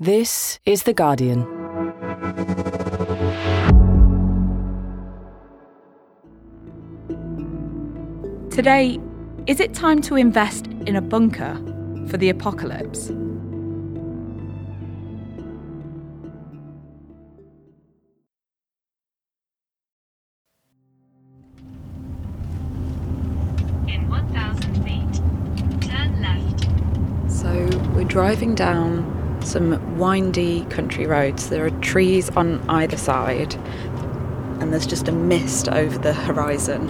This is The Guardian. Today, is it time to invest in a bunker for the apocalypse? In 1,000 feet, turn left. So we're driving down some windy country roads. There are trees on either side, and there's just a mist over the horizon,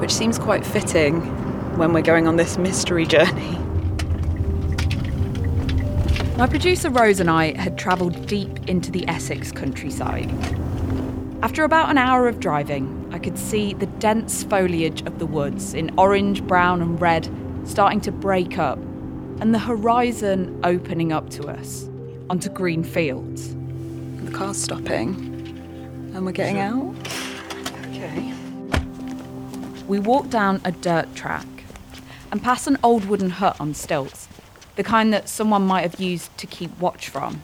which seems quite fitting when we're going on this mystery journey. My producer Rose and I had travelled deep into the Essex countryside. After about an hour of driving, I could see the dense foliage of the woods in orange, brown, and red starting to break up, and the horizon opening up to us onto green fields. The car's stopping, and we're getting out. Okay. We walk down a dirt track and pass an old wooden hut on stilts, the kind that someone might have used to keep watch from.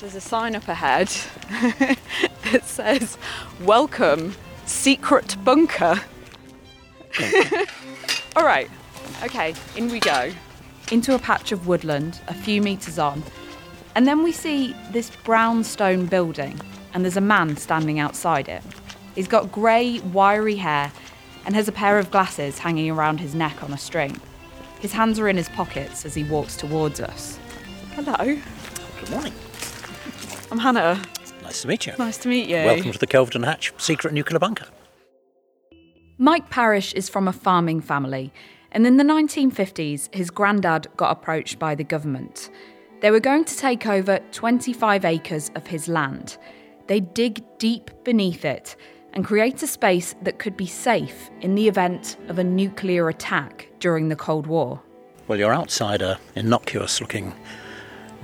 There's a sign up ahead that says, Welcome, secret bunker. All right, okay, in we go. Into a patch of woodland a few metres on, and then we see this brown stone building, and there's a man standing outside it. He's got grey, wiry hair and has a pair of glasses hanging around his neck on a string. His hands are in his pockets as he walks towards us. Hello, Good morning. I'm Hannah. Nice to meet you. Nice to meet you. Welcome to the Kelvedon Hatch Secret Nuclear Bunker. Mike Parrish is from a farming family, and in the 1950s, his granddad got approached by the government. They were going to take over 25 acres of his land. They'd dig deep beneath it and create a space that could be safe in the event of a nuclear attack during the Cold War. Well, you're outside a innocuous looking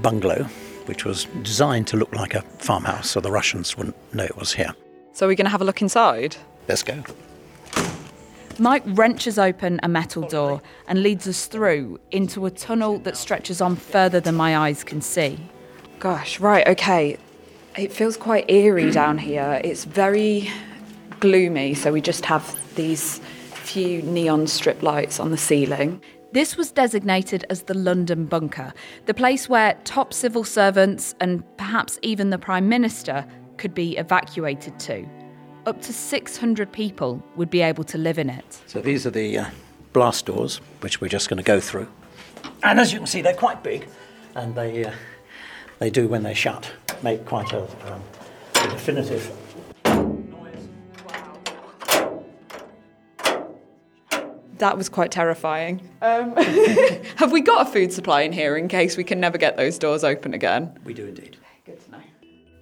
bungalow, which was designed to look like a farmhouse so the Russians wouldn't know it was here. So we're going to have a look inside. Let's go. Mike wrenches open a metal door and leads us through into a tunnel that stretches on further than my eyes can see. Gosh, right, okay. It feels quite eerie down here. It's very gloomy, so we just have these few neon strip lights on the ceiling. This was designated as the London Bunker, the place where top civil servants and perhaps even the Prime Minister could be evacuated to. Up to 600 people would be able to live in it. So these are the uh, blast doors, which we're just going to go through. And as you can see, they're quite big, and they uh, they do when they're shut make quite a, um, a definitive. That was quite terrifying. Um, have we got a food supply in here in case we can never get those doors open again? We do indeed.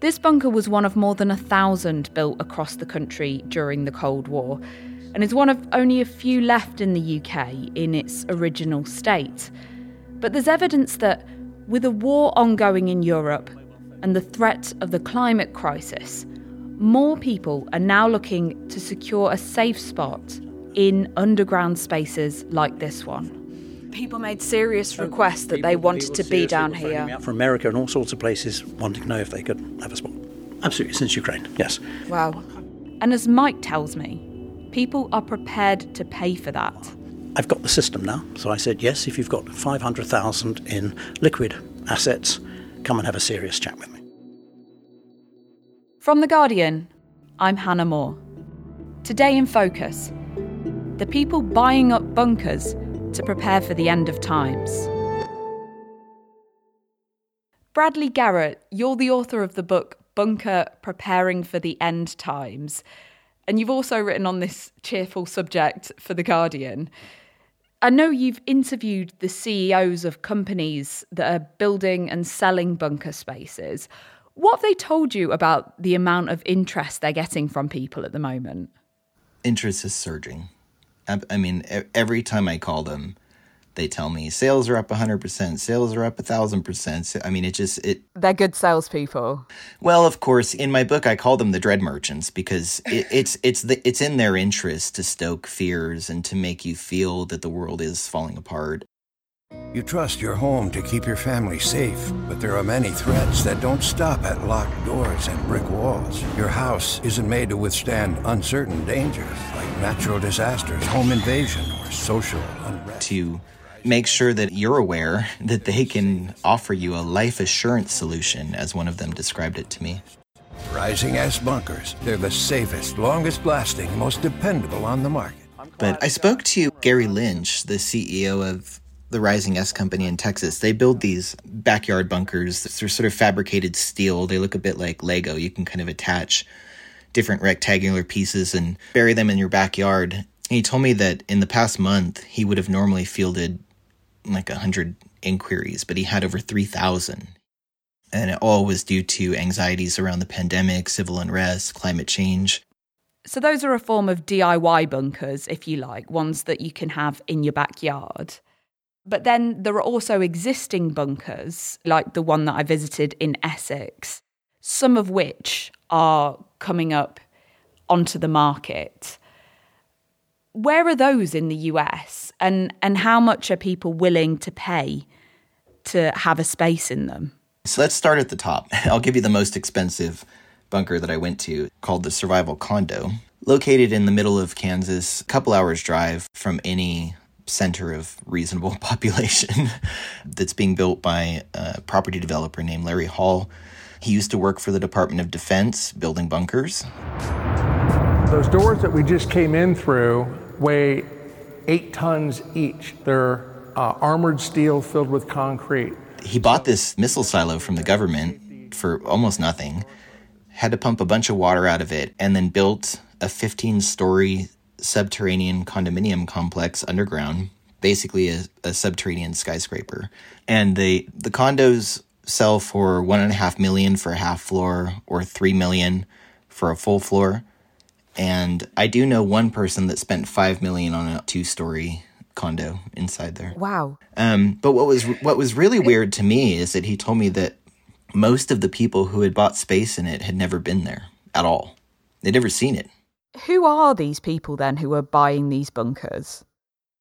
This bunker was one of more than a thousand built across the country during the Cold War, and is one of only a few left in the UK in its original state. But there's evidence that, with a war ongoing in Europe and the threat of the climate crisis, more people are now looking to secure a safe spot in underground spaces like this one. People made serious requests that they wanted to be down were phoning me here. out From America and all sorts of places wanting to know if they could have a spot. Absolutely, since Ukraine, yes. Wow. And as Mike tells me, people are prepared to pay for that. I've got the system now. So I said, yes, if you've got 500,000 in liquid assets, come and have a serious chat with me. From The Guardian, I'm Hannah Moore. Today in Focus the people buying up bunkers to prepare for the end of times. Bradley Garrett, you're the author of the book Bunker Preparing for the End Times, and you've also written on this cheerful subject for The Guardian. I know you've interviewed the CEOs of companies that are building and selling bunker spaces. What have they told you about the amount of interest they're getting from people at the moment? interest is surging. I mean, every time I call them, they tell me sales are up 100%, sales are up 1000%. I mean, it just, it, They're good salespeople. well, of course, in my book, I call them the dread merchants because it, it's, it's, the, it's in their interest to stoke fears and to make you feel that the world is falling apart. You trust your home to keep your family safe, but there are many threats that don't stop at locked doors and brick walls. Your house isn't made to withstand uncertain dangers like natural disasters, home invasion, or social unrest. to make sure that you're aware that they can offer you a life assurance solution, as one of them described it to me. Rising S bunkers. They're the safest, longest lasting, most dependable on the market. But I spoke to Gary Lynch, the CEO of the Rising S Company in Texas. They build these backyard bunkers. They're sort of fabricated steel. They look a bit like Lego. You can kind of attach different rectangular pieces and bury them in your backyard. And he told me that in the past month, he would have normally fielded like 100 inquiries, but he had over 3,000. And it all was due to anxieties around the pandemic, civil unrest, climate change. So, those are a form of DIY bunkers, if you like, ones that you can have in your backyard. But then there are also existing bunkers, like the one that I visited in Essex, some of which are coming up onto the market. Where are those in the US? And, and how much are people willing to pay to have a space in them? So let's start at the top. I'll give you the most expensive bunker that I went to called the Survival Condo. Located in the middle of Kansas, a couple hours drive from any center of reasonable population that's being built by a property developer named Larry Hall. He used to work for the Department of Defense building bunkers. Those doors that we just came in through weigh eight tons each. They're uh, armored steel filled with concrete. He bought this missile silo from the government for almost nothing, had to pump a bunch of water out of it, and then built a 15 story subterranean condominium complex underground, basically a, a subterranean skyscraper. And they the condos sell for one and a half million for a half floor or three million for a full floor. And I do know one person that spent five million on a two story condo inside there. Wow. Um, but what was what was really weird to me is that he told me that most of the people who had bought space in it had never been there at all. They'd never seen it. Who are these people then who are buying these bunkers?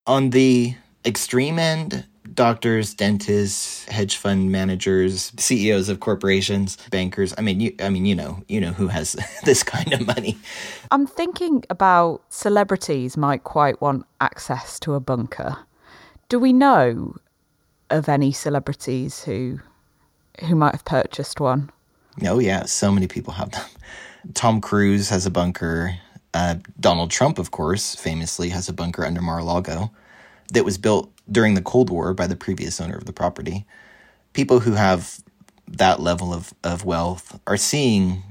On the extreme end, doctors, dentists, hedge fund managers, CEOs of corporations, bankers. I mean, you, I mean, you know, you know who has this kind of money. I'm thinking about celebrities might quite want access to a bunker. Do we know of any celebrities who who might have purchased one? Oh yeah, so many people have them. Tom Cruise has a bunker. Uh, Donald Trump, of course, famously has a bunker under Mar-a-Lago that was built during the Cold War by the previous owner of the property. People who have that level of, of wealth are seeing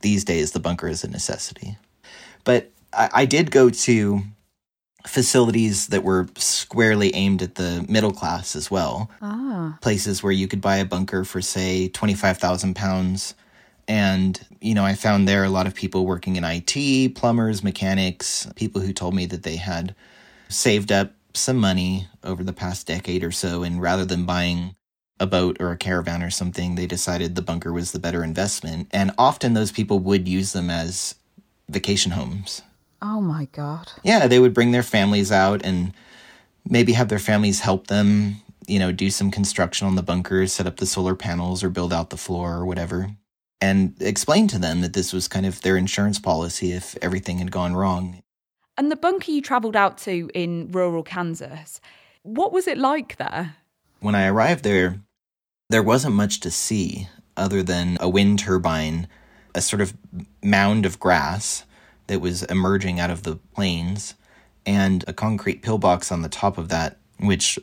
these days the bunker as a necessity. But I, I did go to facilities that were squarely aimed at the middle class as well. Ah. Places where you could buy a bunker for, say, 25,000 pounds. And, you know, I found there a lot of people working in IT, plumbers, mechanics, people who told me that they had saved up some money over the past decade or so. And rather than buying a boat or a caravan or something, they decided the bunker was the better investment. And often those people would use them as vacation homes. Oh my god. Yeah, they would bring their families out and maybe have their families help them, you know, do some construction on the bunker, set up the solar panels or build out the floor or whatever. And explain to them that this was kind of their insurance policy if everything had gone wrong. And the bunker you travelled out to in rural Kansas, what was it like there? When I arrived there, there wasn't much to see other than a wind turbine, a sort of mound of grass that was emerging out of the plains, and a concrete pillbox on the top of that, which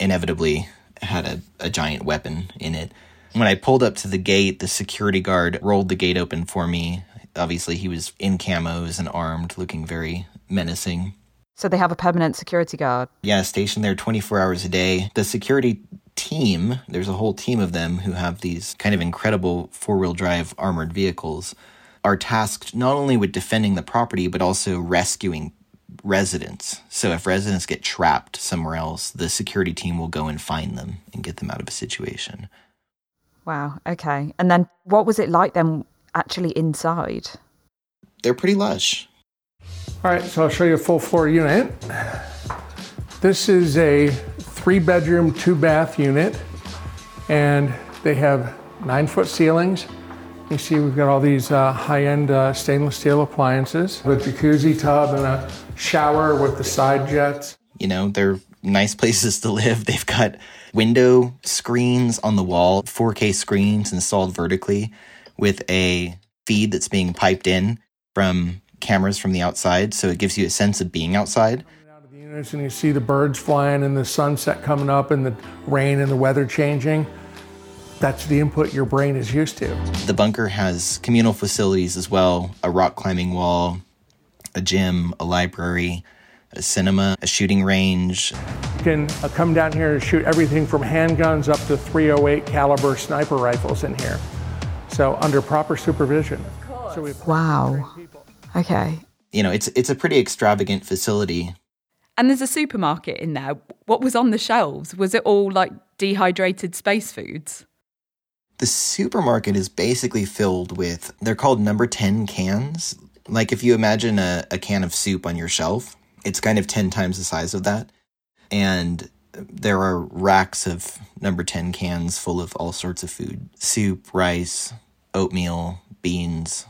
inevitably had a, a giant weapon in it. When I pulled up to the gate, the security guard rolled the gate open for me. Obviously, he was in camos and armed, looking very menacing. So they have a permanent security guard. Yeah, stationed there 24 hours a day. The security team, there's a whole team of them who have these kind of incredible four wheel drive armored vehicles, are tasked not only with defending the property, but also rescuing residents. So if residents get trapped somewhere else, the security team will go and find them and get them out of a situation. Wow, okay. And then what was it like then actually inside? They're pretty lush. All right, so I'll show you a full floor unit. This is a three bedroom, two bath unit, and they have nine foot ceilings. You see, we've got all these uh, high end uh, stainless steel appliances, with a jacuzzi tub, and a shower with the side jets. You know, they're nice places to live. They've got window screens on the wall, 4K screens installed vertically with a feed that's being piped in from cameras from the outside. So it gives you a sense of being outside. Out of the units, and you see the birds flying and the sunset coming up and the rain and the weather changing. That's the input your brain is used to. The bunker has communal facilities as well a rock climbing wall, a gym, a library, a cinema, a shooting range. You can uh, come down here and shoot everything from handguns up to 308 caliber sniper rifles in here. So under proper supervision. So we Wow. Okay. You know, it's it's a pretty extravagant facility. And there's a supermarket in there. What was on the shelves? Was it all like dehydrated space foods? The supermarket is basically filled with they're called number 10 cans. Like if you imagine a, a can of soup on your shelf, it's kind of 10 times the size of that. And there are racks of number 10 cans full of all sorts of food soup, rice, oatmeal, beans.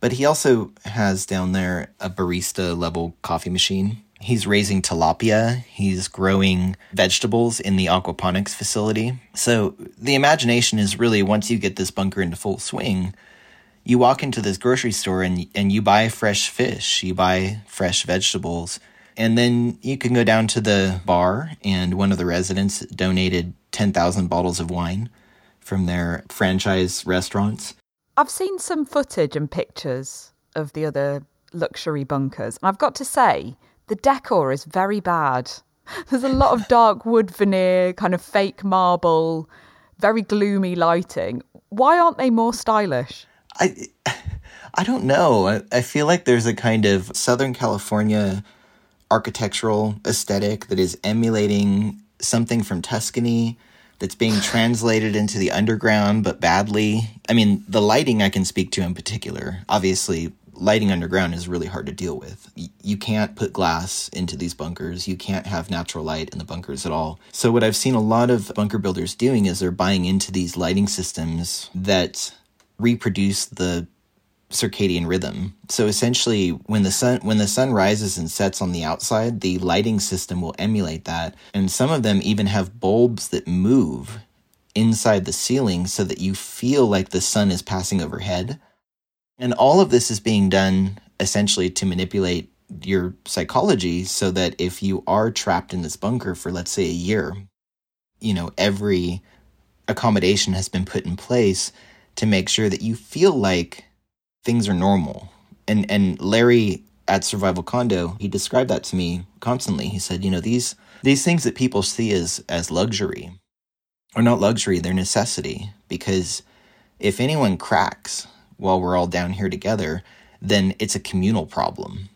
But he also has down there a barista level coffee machine. He's raising tilapia. He's growing vegetables in the aquaponics facility. So the imagination is really once you get this bunker into full swing, you walk into this grocery store and and you buy fresh fish, you buy fresh vegetables, and then you can go down to the bar and one of the residents donated 10,000 bottles of wine from their franchise restaurants. I've seen some footage and pictures of the other luxury bunkers, and I've got to say, the decor is very bad. There's a lot of dark wood veneer, kind of fake marble, very gloomy lighting. Why aren't they more stylish? I I don't know. I, I feel like there's a kind of Southern California architectural aesthetic that is emulating something from Tuscany that's being translated into the underground but badly. I mean, the lighting I can speak to in particular. Obviously, lighting underground is really hard to deal with. You can't put glass into these bunkers. You can't have natural light in the bunkers at all. So what I've seen a lot of bunker builders doing is they're buying into these lighting systems that reproduce the circadian rhythm. So essentially when the sun when the sun rises and sets on the outside, the lighting system will emulate that. And some of them even have bulbs that move inside the ceiling so that you feel like the sun is passing overhead. And all of this is being done essentially to manipulate your psychology so that if you are trapped in this bunker for let's say a year, you know, every accommodation has been put in place to make sure that you feel like things are normal. And and Larry at Survival Condo, he described that to me constantly. He said, you know, these these things that people see as as luxury are not luxury, they're necessity because if anyone cracks while we're all down here together, then it's a communal problem.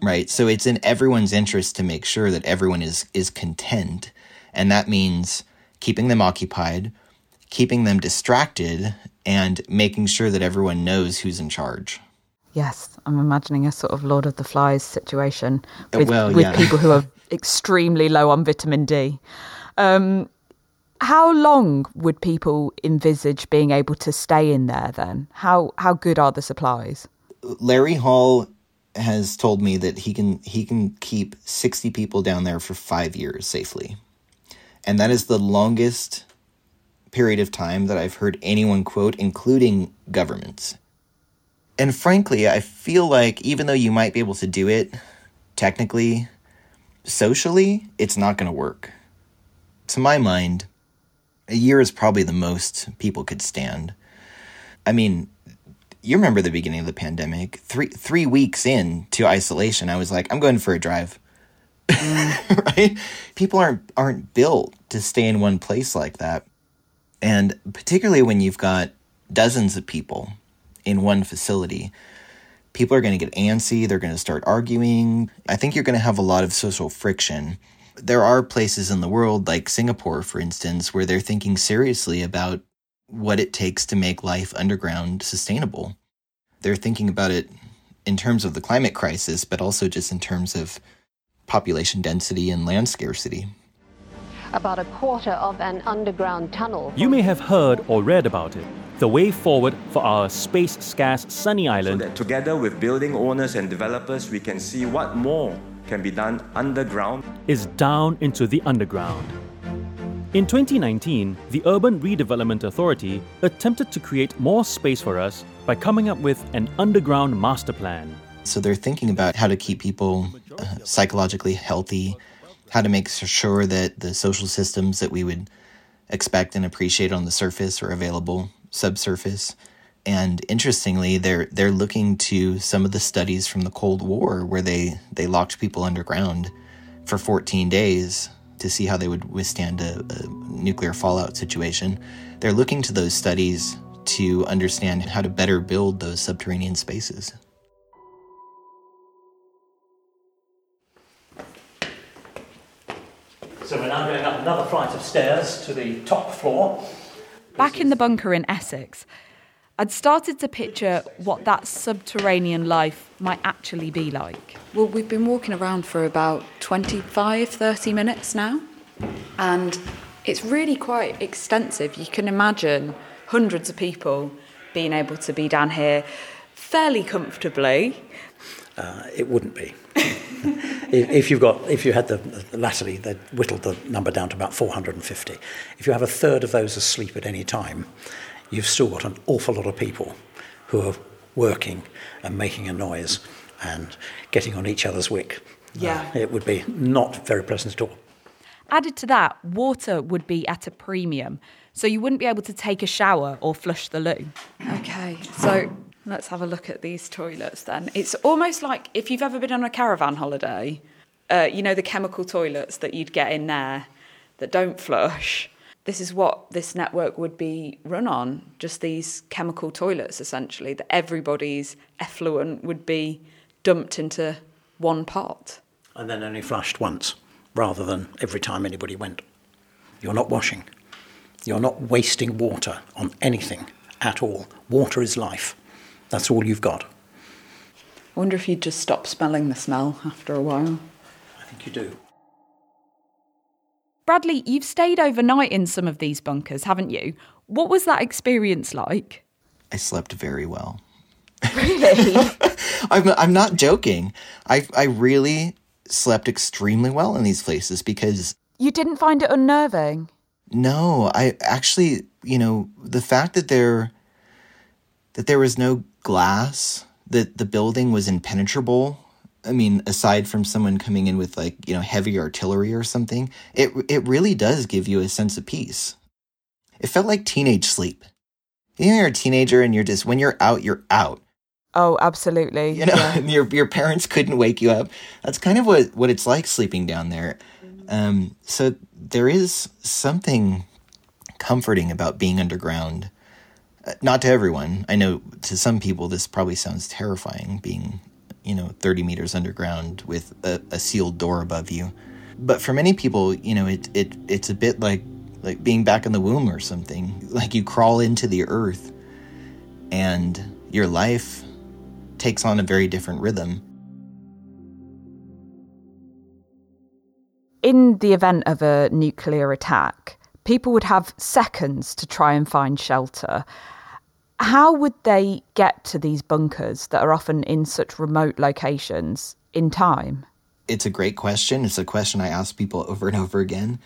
Right? So it's in everyone's interest to make sure that everyone is is content. And that means keeping them occupied, keeping them distracted, and making sure that everyone knows who's in charge. Yes, I'm imagining a sort of Lord of the Flies situation Uh, with, well, with people who are extremely low on vitamin D. Um, how long would people envisage being able to stay in there then? How how good are the supplies? Larry Hall has told me that he can he can keep 60 people down there for 5 years safely. And that is the longest period of time that I've heard anyone quote including governments. And frankly, I feel like even though you might be able to do it technically socially, it's not going to work. To my mind, a year is probably the most people could stand. I mean, you remember the beginning of the pandemic. Three three weeks in to isolation, I was like, I'm going for a drive. right? People aren't aren't built to stay in one place like that. And particularly when you've got dozens of people in one facility, people are going to get antsy, they're going to start arguing. I think you're going to have a lot of social friction. There are places in the world like Singapore for instance where they're thinking seriously about what it takes to make life underground sustainable. They're thinking about it in terms of the climate crisis, but also just in terms of population density and land scarcity. About a quarter of an underground tunnel. You may have heard or read about it. The way forward for our space scarce sunny island. So that together with building owners and developers, we can see what more can be done underground. Is down into the underground. In 2019, the Urban Redevelopment Authority attempted to create more space for us by coming up with an underground master plan. So they're thinking about how to keep people uh, psychologically healthy, how to make sure that the social systems that we would expect and appreciate on the surface are available subsurface. And interestingly, they're they're looking to some of the studies from the Cold War where they, they locked people underground for 14 days to see how they would withstand a, a nuclear fallout situation. They're looking to those studies to understand how to better build those subterranean spaces. So we're now going up another flight of stairs to the top floor. Back in the bunker in Essex, I'd started to picture what that subterranean life might actually be like. Well, we've been walking around for about 25, 30 minutes now, and it's really quite extensive. You can imagine hundreds of people being able to be down here fairly comfortably. Uh, it wouldn't be. If, if you've got, if you had the, latterly, they whittled the number down to about 450. If you have a third of those asleep at any time, you've still got an awful lot of people who are working and making a noise and getting on each other's wick. Yeah. Uh, it would be not very pleasant at all. Added to that, water would be at a premium, so you wouldn't be able to take a shower or flush the loo. Okay, so let's have a look at these toilets then. It's almost like if you've ever been on a caravan holiday, uh, you know, the chemical toilets that you'd get in there that don't flush. This is what this network would be run on just these chemical toilets, essentially, that everybody's effluent would be dumped into one pot. And then only flushed once, rather than every time anybody went. You're not washing. You're not wasting water on anything at all. Water is life. That's all you've got. I wonder if you'd just stop smelling the smell after a while. I think you do. Bradley, you've stayed overnight in some of these bunkers, haven't you? What was that experience like? I slept very well. Really? I'm, I'm not joking. I, I really slept extremely well in these places because you didn't find it unnerving? No, I actually, you know, the fact that there that there was no glass, that the building was impenetrable. I mean, aside from someone coming in with like, you know, heavy artillery or something, it it really does give you a sense of peace. It felt like teenage sleep. You know, you're a teenager and you're just when you're out, you're out. Oh, absolutely. You know, yeah. your your parents couldn't wake you up. That's kind of what what it's like sleeping down there. Um, so there is something comforting about being underground. Uh, not to everyone. I know to some people this probably sounds terrifying, being you know 30 meters underground with a, a sealed door above you. But for many people, you know, it it it's a bit like like being back in the womb or something. Like you crawl into the earth, and your life takes on a very different rhythm. In the event of a nuclear attack, people would have seconds to try and find shelter. How would they get to these bunkers that are often in such remote locations in time? It's a great question. It's a question I ask people over and over again.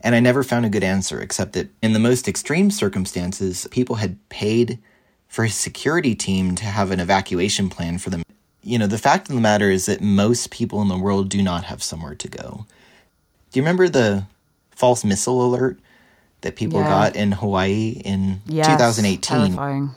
And I never found a good answer, except that in the most extreme circumstances, people had paid for a security team to have an evacuation plan for them. You know, the fact of the matter is that most people in the world do not have somewhere to go. Do you remember the false missile alert that people Yeah. got in Hawaii in Yes, 2018? Terrifying.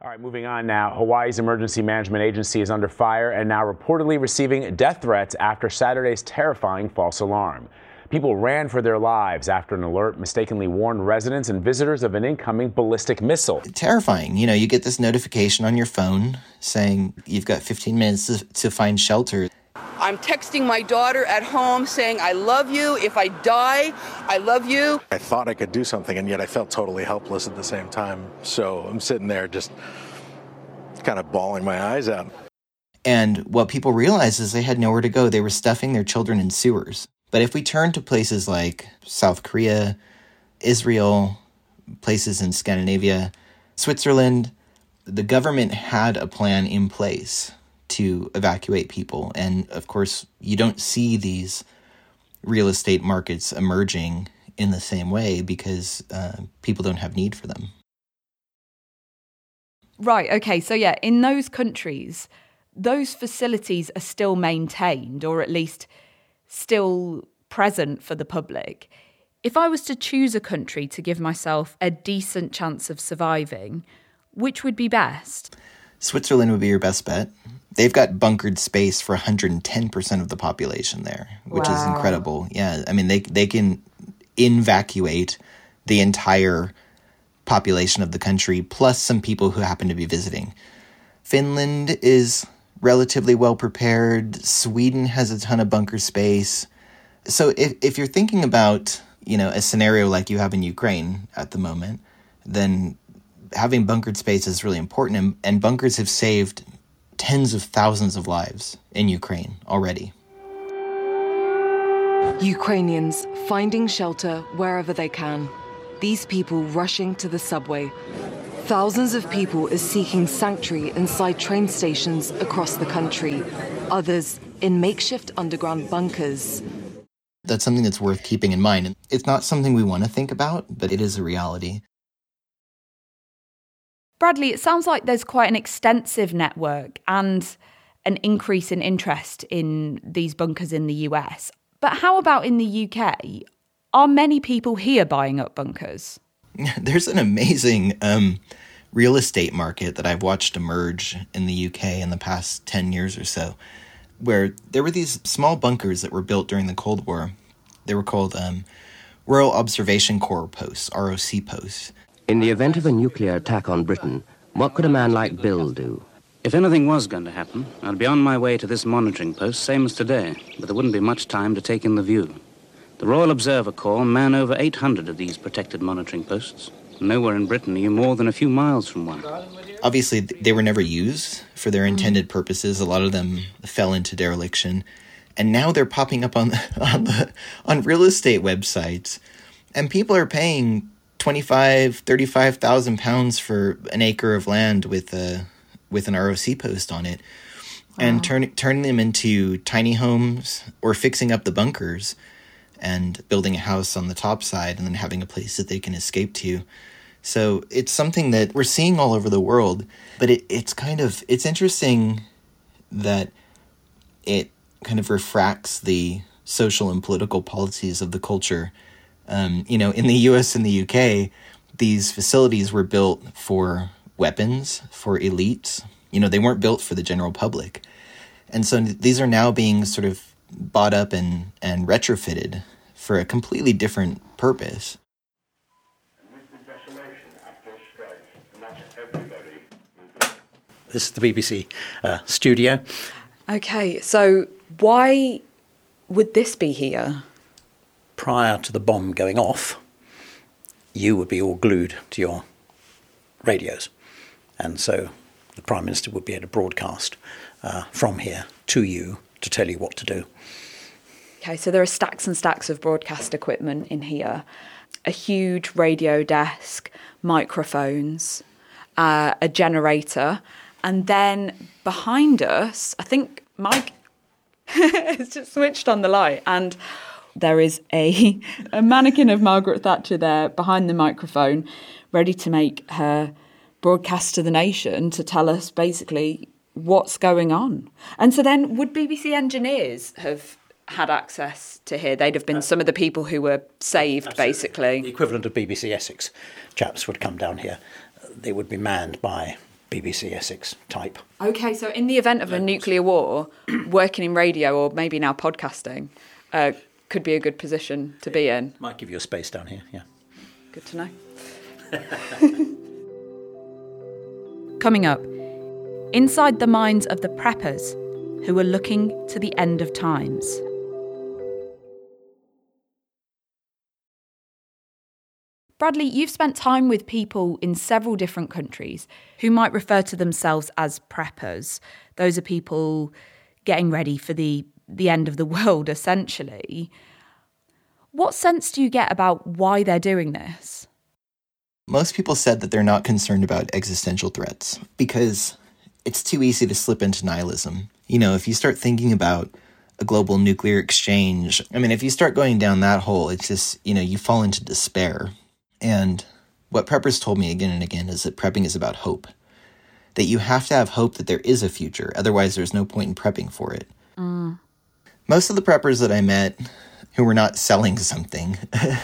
All right, moving on now. Hawaii's Emergency Management Agency is under fire and now reportedly receiving death threats after Saturday's terrifying false alarm. People ran for their lives after an alert mistakenly warned residents and visitors of an incoming ballistic missile. terrifying. You know, you get this notification on your phone saying you've got 15 minutes to, to find shelter. I'm texting my daughter at home saying, I love you. If I die, I love you. I thought I could do something, and yet I felt totally helpless at the same time. So I'm sitting there just kind of bawling my eyes out. And what people realized is they had nowhere to go. They were stuffing their children in sewers. But if we turn to places like South Korea, Israel, places in Scandinavia, Switzerland, the government had a plan in place to evacuate people. And of course, you don't see these real estate markets emerging in the same way because uh, people don't have need for them. Right, okay. So, yeah, in those countries, those facilities are still maintained or at least still present for the public. If I was to choose a country to give myself a decent chance of surviving, which would be best? Switzerland would be your best bet. They've got bunkered space for 110% of the population there, which wow. is incredible. Yeah, I mean they they can evacuate the entire population of the country plus some people who happen to be visiting. Finland is relatively well prepared. Sweden has a ton of bunker space. So if if you're thinking about, you know, a scenario like you have in Ukraine at the moment, then having bunkered space is really important and, and bunkers have saved tens of thousands of lives in Ukraine already. Ukrainians finding shelter wherever they can. These people rushing to the subway. Thousands of people are seeking sanctuary inside train stations across the country, others in makeshift underground bunkers. That's something that's worth keeping in mind. It's not something we want to think about, but it is a reality. Bradley, it sounds like there's quite an extensive network and an increase in interest in these bunkers in the US. But how about in the UK? Are many people here buying up bunkers? There's an amazing um, real estate market that I've watched emerge in the UK in the past 10 years or so, where there were these small bunkers that were built during the Cold War. They were called um, Royal Observation Corps posts, ROC posts. In the event of a nuclear attack on Britain, what could a man like Bill do? If anything was going to happen, I'd be on my way to this monitoring post, same as today, but there wouldn't be much time to take in the view. The Royal Observer Corps man over 800 of these protected monitoring posts. Nowhere in Britain are you more than a few miles from one. Obviously, they were never used for their intended purposes. A lot of them fell into dereliction, and now they're popping up on on, the, on real estate websites, and people are paying 25, 35,000 pounds for an acre of land with a with an ROC post on it and turn turning them into tiny homes or fixing up the bunkers and building a house on the top side and then having a place that they can escape to. So it's something that we're seeing all over the world, but it, it's kind of it's interesting that it kind of refracts the social and political policies of the culture um, you know, in the US and the UK, these facilities were built for weapons, for elites. You know, they weren't built for the general public. And so these are now being sort of bought up and, and retrofitted for a completely different purpose. This is the BBC uh, studio. Okay, so why would this be here? Prior to the bomb going off, you would be all glued to your radios. And so the Prime Minister would be able to broadcast uh, from here to you to tell you what to do. Okay, so there are stacks and stacks of broadcast equipment in here a huge radio desk, microphones, uh, a generator, and then behind us, I think Mike has just switched on the light and there is a, a mannequin of Margaret Thatcher there behind the microphone, ready to make her broadcast to the nation to tell us basically what's going on. And so then, would BBC engineers have had access to here? They'd have been some of the people who were saved, Absolutely. basically. The equivalent of BBC Essex chaps would come down here. They would be manned by BBC Essex type. Okay, so in the event of a nuclear war, working in radio or maybe now podcasting, uh, could be a good position to be in. Might give you a space down here, yeah. Good to know. Coming up, inside the minds of the preppers who are looking to the end of times. Bradley, you've spent time with people in several different countries who might refer to themselves as preppers. Those are people getting ready for the, the end of the world, essentially. What sense do you get about why they're doing this? Most people said that they're not concerned about existential threats because it's too easy to slip into nihilism. You know, if you start thinking about a global nuclear exchange, I mean, if you start going down that hole, it's just, you know, you fall into despair. And what preppers told me again and again is that prepping is about hope. That you have to have hope that there is a future, otherwise, there's no point in prepping for it. Mm. Most of the preppers that I met who were not selling something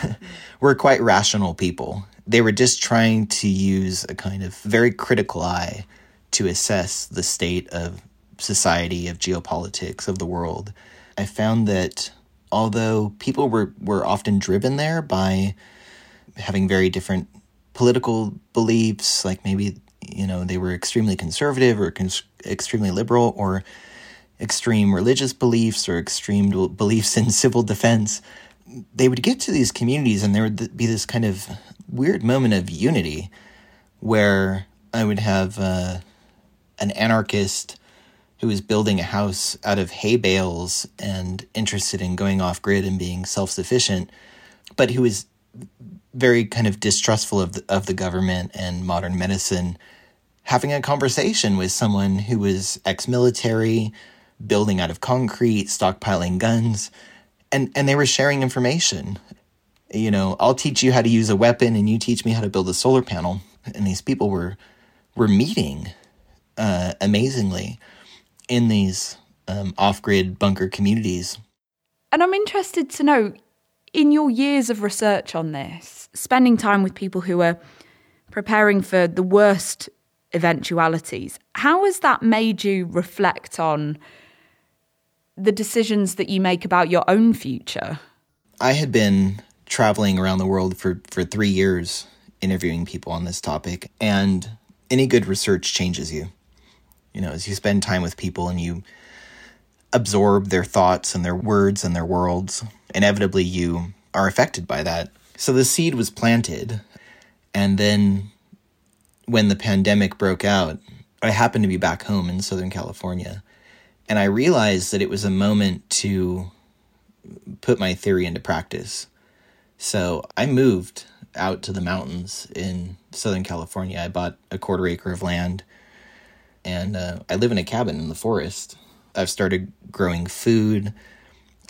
were quite rational people. They were just trying to use a kind of very critical eye to assess the state of society, of geopolitics, of the world. I found that although people were, were often driven there by having very different political beliefs, like maybe, you know, they were extremely conservative or cons- extremely liberal or extreme religious beliefs or extreme beliefs in civil defense, they would get to these communities and there would be this kind of weird moment of unity where I would have uh, an anarchist who was building a house out of hay bales and interested in going off grid and being self sufficient, but who was very kind of distrustful of the, of the government and modern medicine, having a conversation with someone who was ex military, building out of concrete, stockpiling guns, and, and they were sharing information. You know, I'll teach you how to use a weapon and you teach me how to build a solar panel. And these people were were meeting uh, amazingly in these um, off grid bunker communities. And I'm interested to know in your years of research on this, spending time with people who are preparing for the worst eventualities, how has that made you reflect on the decisions that you make about your own future? I had been traveling around the world for, for three years interviewing people on this topic, and any good research changes you. You know, as you spend time with people and you absorb their thoughts and their words and their worlds, inevitably you are affected by that. So the seed was planted, and then when the pandemic broke out, I happened to be back home in Southern California and I realized that it was a moment to put my theory into practice. So I moved out to the mountains in Southern California. I bought a quarter acre of land and uh, I live in a cabin in the forest. I've started growing food.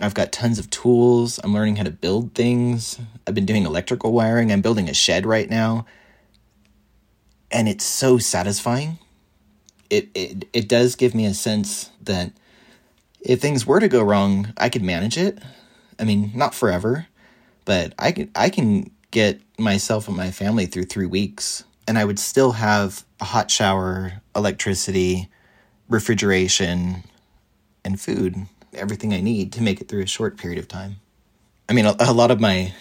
I've got tons of tools. I'm learning how to build things. I've been doing electrical wiring. I'm building a shed right now. And it's so satisfying it, it it does give me a sense that if things were to go wrong, I could manage it. I mean, not forever, but I can I can get myself and my family through 3 weeks and I would still have a hot shower, electricity, refrigeration, and food, everything I need to make it through a short period of time. I mean, a, a lot of my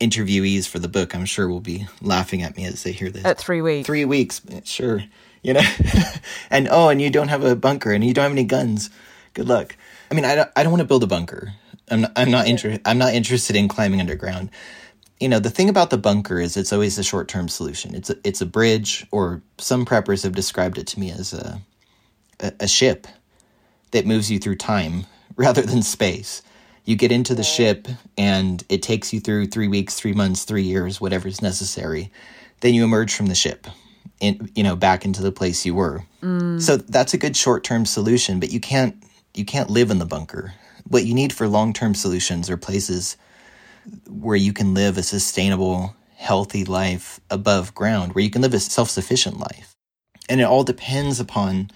interviewees for the book, I'm sure, will be laughing at me as they hear this. At three weeks. Three weeks, sure you know? And oh and you don't have a bunker and you don't have any guns. Good luck. I mean i don't, I don't want to build a bunker. I'm not, I'm not interested i'm not interested in climbing underground. You know the thing about the bunker is it's always a short-term solution. It's a, it's a bridge or some preppers have described it to me as a, a, a ship that moves you through time rather than space. You get into the ship and it takes you through three weeks three months three years whatever's necessary. Then you emerge from the ship in, you know back into the place you were. Mm. So that's a good short-term solution, but you can't you can't live in the bunker. What you need for long-term solutions are places where you can live a sustainable, healthy life above ground, where you can live a self-sufficient life. And it all depends upon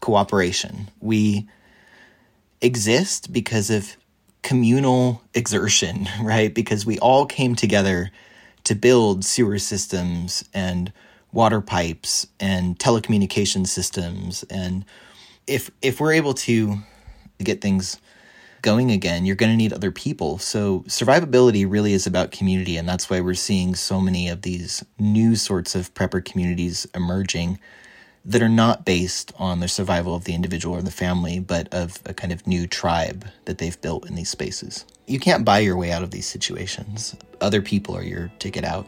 cooperation. We exist because of communal exertion, right? Because we all came together to build sewer systems and water pipes and telecommunication systems and if if we're able to get things going again you're going to need other people so survivability really is about community and that's why we're seeing so many of these new sorts of prepper communities emerging that are not based on the survival of the individual or the family, but of a kind of new tribe that they've built in these spaces. You can't buy your way out of these situations. Other people are your ticket out.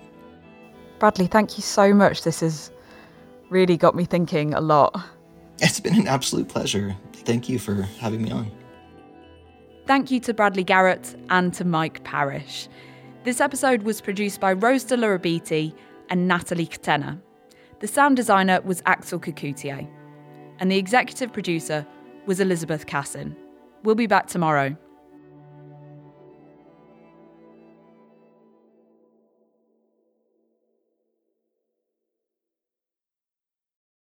Bradley, thank you so much. This has really got me thinking a lot. It's been an absolute pleasure. Thank you for having me on. Thank you to Bradley Garrett and to Mike Parrish. This episode was produced by Rose de la and Natalie Katena. The sound designer was Axel Kacoutié, and the executive producer was Elizabeth Cassin. We'll be back tomorrow.